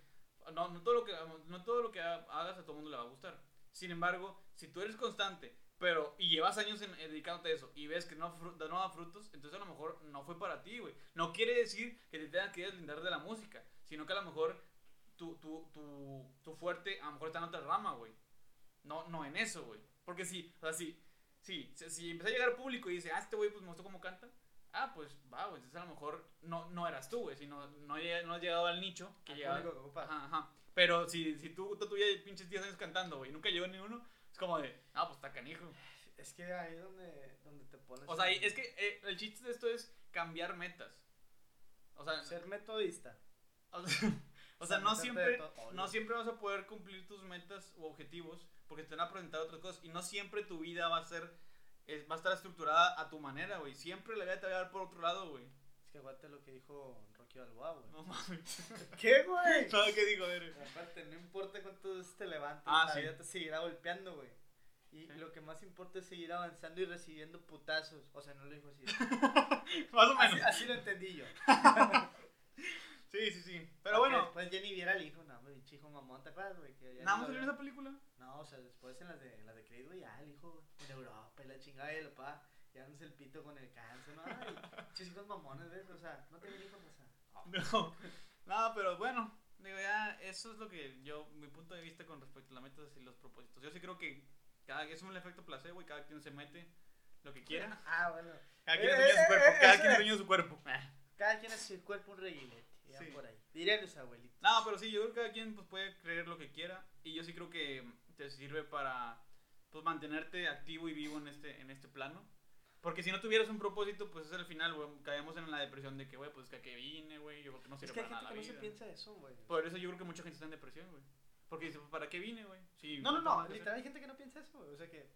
no, no, todo lo que, no todo lo que ha- hagas a todo el mundo le va a gustar. Sin embargo, si tú eres constante, pero y llevas años en, dedicándote a eso y ves que no, fru- no da frutos, entonces a lo mejor no fue para ti, güey. No quiere decir que te tengas que deslindar de la música, sino que a lo mejor tu, tu, tu, tu fuerte a lo mejor está en otra rama, güey. No, no en eso, güey. Porque si, o sea, si, si, si, empieza a llegar público y dice, ah, este güey pues me gustó cómo canta, ah, pues va, güey, entonces a lo mejor no, no eras tú, güey, sino no, llega- no has llegado al nicho que llegaba. Ajá, ajá. Pero si, si tú, tú, ya pinches 10 años cantando, güey, nunca llegó ni uno, es como de, ah, pues está canijo. Es que ahí es donde, donde te pones. O sea, es que eh, el chiste de esto es cambiar metas. O sea, Ser metodista. o sea, o sea, no siempre, no siempre vas a poder cumplir tus metas u objetivos porque te van a presentar otras cosas y no siempre tu vida va a ser, es- va a estar estructurada a tu manera, güey. Siempre la vida te va a llevar por otro lado, güey. Es que aguante lo que dijo Rocky Balboa, güey. No mames. ¿Qué, güey? No, ¿qué digo, Ere? Aparte, no importa cuántas veces te levantes, Ah, la sí. vida te seguirá golpeando, güey. Y Sí. lo que más importa es seguir avanzando y recibiendo putazos. O sea, no lo dijo así. Más o así, menos. así lo entendí yo. Sí, sí, sí. Pero Porque bueno, Después Jenny viera al hijo, no, güey, hijo mamón, ¿te acuerdas, güey? Que ya nada más salió vio. esa película. No, o sea, después en las de, en las de Creed, güey, ya el hijo, güey, en Europa y la chingada y el papá, ya dándose el pito con el cáncer, ¿no? Ay, hijos mamones, ¿ves? O sea, no tienen hijos, o sea. No, no, pero bueno, digo, ya, eso es lo que yo, mi punto de vista con respecto a las metas y los propósitos. Yo sí creo que cada, es un efecto placebo y cada quien se mete lo que quiera. Ah, bueno. Cada quien Eh, es dueño de su eh, cuerpo, eh, cada quien es es. dueño de su cuerpo. Cada quien es su cuerpo un reguilete, ya Sí. por ahí. Dirían los abuelitos. No, pero sí, yo creo que cada quien pues, puede creer lo que quiera y yo sí creo que te sirve para pues, mantenerte activo y vivo en este, en este plano. Porque si no tuvieras un propósito, pues es al final, güey, caemos en la depresión de que, güey, pues que a qué vine, güey, yo creo que no Es sirve que hay para gente nada que la no se vida. piensa eso, güey. Por eso yo creo que mucha gente está en depresión, güey. Porque dice, ¿para qué vine, güey? Sí, No, no, tengo no, que hacer. literal hay gente que no piensa eso, güey. O sea que,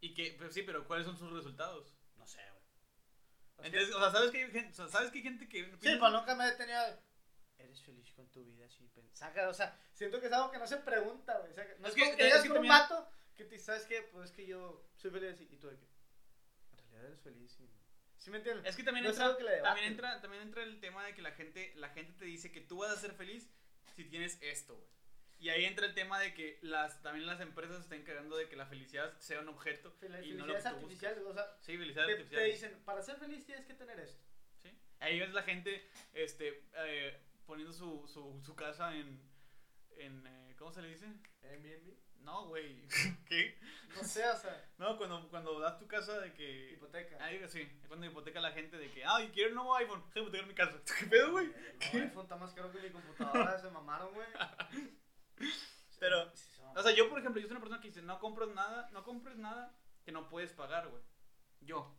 Y que, pues sí, pero ¿cuáles son sus resultados? no sé, güey. O sea, Entonces, o sea, ¿sabes que hay gente, o sea, ¿sabes que hay gente que Sí, pero nunca me he detenido. a- Eres feliz con tu vida, sí. pen- Saca, o sea, siento que es algo que no se pregunta, güey. No Es es, que- como que es que con un vato que te sabes que, pues es que yo soy feliz. Y tú de que, realidad eres feliz. Y... ¿Sí me entiendes? Es que también No entra, que también entra, también entra el tema de que la gente, la gente te dice que tú vas a ser feliz si tienes esto, güey. Y ahí entra el tema de que las, también las empresas se están encargando de que la felicidad sea un objeto La y no felicidad lo que tú artificial, buscas. o sea, Sí, felicidad te, artificial. te dicen, para ser feliz tienes que tener esto. ¿sí? Ahí ves la gente este, eh, poniendo su, su, su casa en, en eh, ¿cómo se le dice? Airbnb. No, güey. ¿Qué? No sé, o sea, No, cuando, cuando das tu casa de que... hipoteca. Ahí, sí, es cuando hipoteca a la gente de que, ay, quiero un nuevo iPhone, déjame hipotecar mi casa. ¿Qué pedo, güey? El iPhone está más caro que mi computadora, se mamaron, güey. Pero, Sí, se O sea, yo, por ejemplo, yo soy una persona que dice, no compres nada, no compres nada que no puedes pagar, güey. Yo.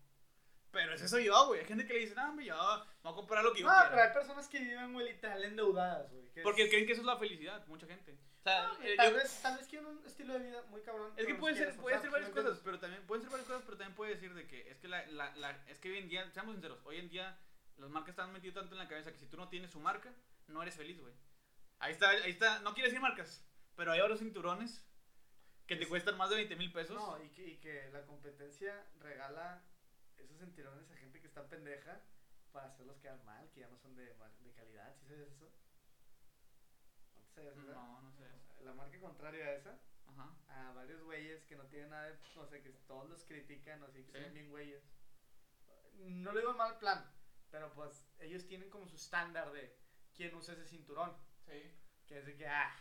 Pero es eso yo, güey. Hay gente que le dice, no, hombre, yo voy a comprar lo que yo No, pero quiera. hay personas que viven, güey, literal endeudadas, güey. que es- Porque creen que eso es la felicidad, mucha gente. O sea, No, eh, tal, yo- vez, tal vez quieren un estilo de vida muy cabrón. es pero que puede ser, puede ser varias ¿sí me cosas, pero también, pueden ser varias cosas, pero también puede decir de que es que la, la, la, es que hoy en día, seamos sinceros, hoy en día las marcas están metidas tanto en la cabeza que si tú no tienes su marca, no eres feliz, güey. Ahí está, ahí está, no quiero decir marcas, pero hay ahora cinturones que te Es- cuestan más de 20 mil pesos. No, y que, y que la competencia regala esos sentirones a gente que está pendeja para hacerlos quedar mal, que ya no son de, de calidad. ¿Sí sabes eso? ¿No te eso? no, no sé. La marca contraria a esa, Ajá. a varios güeyes que no tienen nada de. No sé, que todos los critican, o así, que Sí. son bien güeyes. No lo digo mal plan, pero pues ellos tienen como su estándar de quién usa ese cinturón. Sí. Que es de que, ah,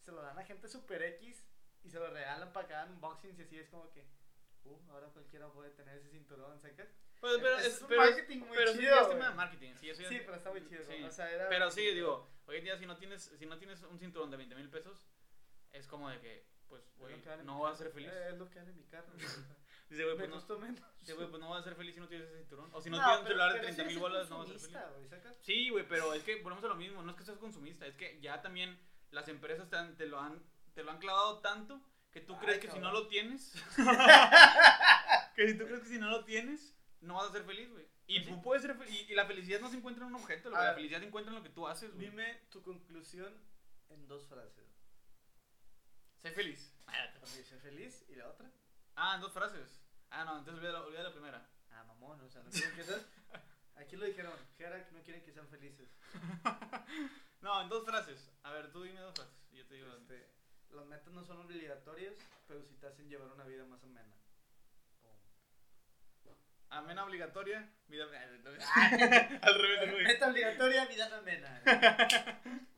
se lo dan a gente super X y se lo regalan para cada unboxing y así es como que, uh, ahora cualquiera puede tener ese cinturón, ¿sacas? Pues, pero Es es, un pero, marketing muy pero sí, chido, es tema de marketing. Sí, eso Sí, pero está muy chido. sí. O sea, era Pero sí, digo, hoy en día si no tienes, si no tienes un cinturón de 20 mil pesos, es como de que, pues, es güey, no vas a ser feliz. Eh, es lo que vale mi carro. sea, Dice, güey, pues no, güey, pues no vas a ser feliz si no tienes ese cinturón. O si no, No, tienes un celular de pero sí 30 mil bolas, no vas a ser feliz. ¿sacas? Sí, güey, pero es que volvemos a lo mismo, no es que seas consumista, es que ya también las empresas te, han- te lo, han, te lo han clavado tanto que tú Ay, crees que si no lo tienes, que si tú crees que si no lo tienes, no vas a ser feliz, güey. Y sí. tú puedes ser feliz, y, y la felicidad no se encuentra en un objeto, güey, la felicidad se encuentra en lo que tú haces, güey. Dime tu conclusión en dos frases. Sé feliz. Ser feliz y la otra. Ah, en dos frases. Ah, no, entonces olvida la, olvida la primera. Ah, mamón, o sea, no quieren que sean. Aquí lo dijeron, que no quieren que sean felices. No, en dos frases. A ver, tú dime dos frases. Y yo te digo. Este, las metas no son obligatorias, pero sí te hacen llevar una vida más amena. Amena obligatoria, vida. Al revés, güey. Meta obligatoria, vida no amena.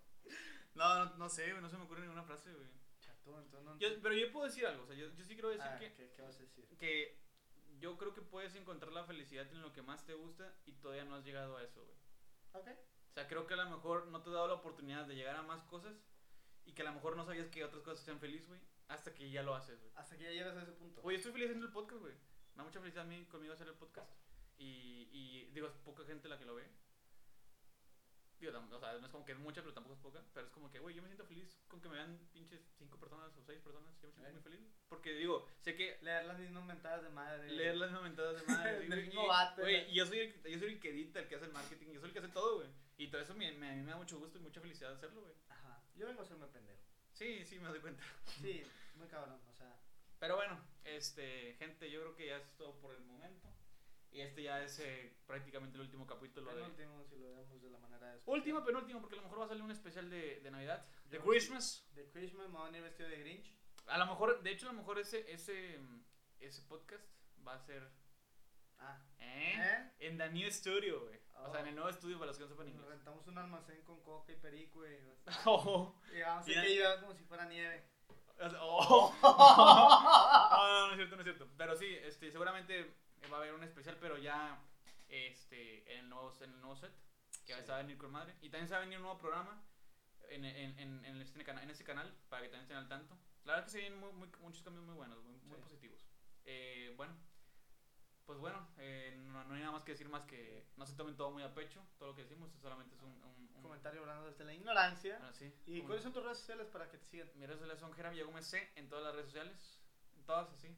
No, no, no sé, güey, no se me ocurre ninguna frase, güey. Chato, entonces no Yo, pero yo puedo decir algo, o sea, yo, yo sí quiero decir Ah, que, ¿qué, ¿Qué vas a decir? que yo creo que puedes encontrar la felicidad en lo que más te gusta y todavía no has llegado a eso, güey. Ok. O sea, creo que a lo mejor no te he dado la oportunidad de llegar a más cosas y que a lo mejor no sabías que otras cosas te hacían feliz, güey, hasta que ya lo haces, güey. Hasta que ya llegas a ese punto. Oye, estoy feliz haciendo el podcast, güey. Me da mucha felicidad a mí conmigo hacer el podcast. Y, y digo, es poca gente la que lo ve. Digo, o sea, no es como que es mucha, pero tampoco es poca. Pero es como que, güey, yo me siento feliz con que me vean pinches cinco personas o seis personas. Yo me siento muy feliz. Porque digo, sé que Leer las mismas mentadas de madre. leer las mismas mentadas de madre. Güey, yo soy, el, yo soy el que edita, el que hace el marketing, yo soy el que hace todo, güey. Y todo eso me, me, a mí me da mucho gusto y mucha felicidad hacerlo, güey. Ajá. Yo vengo a hacerme pendejo. Sí, sí, me doy cuenta. Sí, muy cabrón, o sea. Pero bueno, este, gente, yo creo que ya es todo por el momento. Y este ya es eh, prácticamente el último capítulo de... Penúltimo, si lo vemos de la manera especial. Último, penúltimo, porque a lo mejor va a salir un especial de, de Navidad. De Christmas. De Christmas, me voy a venir vestido de Grinch. A lo mejor, de hecho, a lo mejor ese, ese, ese podcast va a ser... Ah. ¿Eh? ¿Eh? En The New Studio, güey. O sea, Oh. en el nuevo estudio para los que no sepan inglés. rentamos un almacén con coca y perico y, Oh. y vamos a Mira. que llevar como si fuera nieve. Oh. no, no, no es cierto, no es cierto. Pero sí, este, seguramente va a haber un especial, pero ya este, en, el nuevo, en el nuevo set, que Sí. va a venir con madre. Y también se va a venir un nuevo programa en, en, en, en este, en este canal, para que también estén al tanto. La verdad que se vienen muy, muy- muchos cambios muy buenos, muy, muy Sí. positivos. Eh, bueno, pues bueno, eh, no, no hay nada más que decir más que no se tomen todo muy a pecho. Todo lo que decimos solamente es un... un, un- Comentario hablando desde la ignorancia. bueno, sí, ¿Y un- cuáles son tus redes sociales para que te sigan? mis redes sociales son Jeremy Gómez C en todas las redes sociales. En todas así.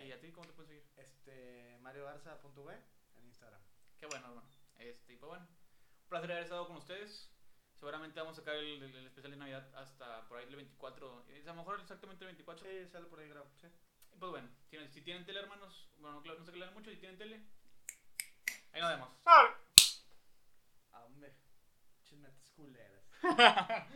¿Y a ti cómo te pueden seguir? Este, mariogarza.v en Instagram. Qué bueno, hermano. Este, pues bueno. Un placer haber estado con ustedes. Seguramente vamos a sacar el, el- el especial de Navidad hasta por ahí el 24. Es a lo mejor exactamente el 24. Sí, sale por ahí grabo, sí. Y pues bueno, si, si tienen tele, hermanos, bueno, claro, no se aclaran mucho. Si tienen tele, ahí nos vemos. Ah, hombre. Chismetes culeras.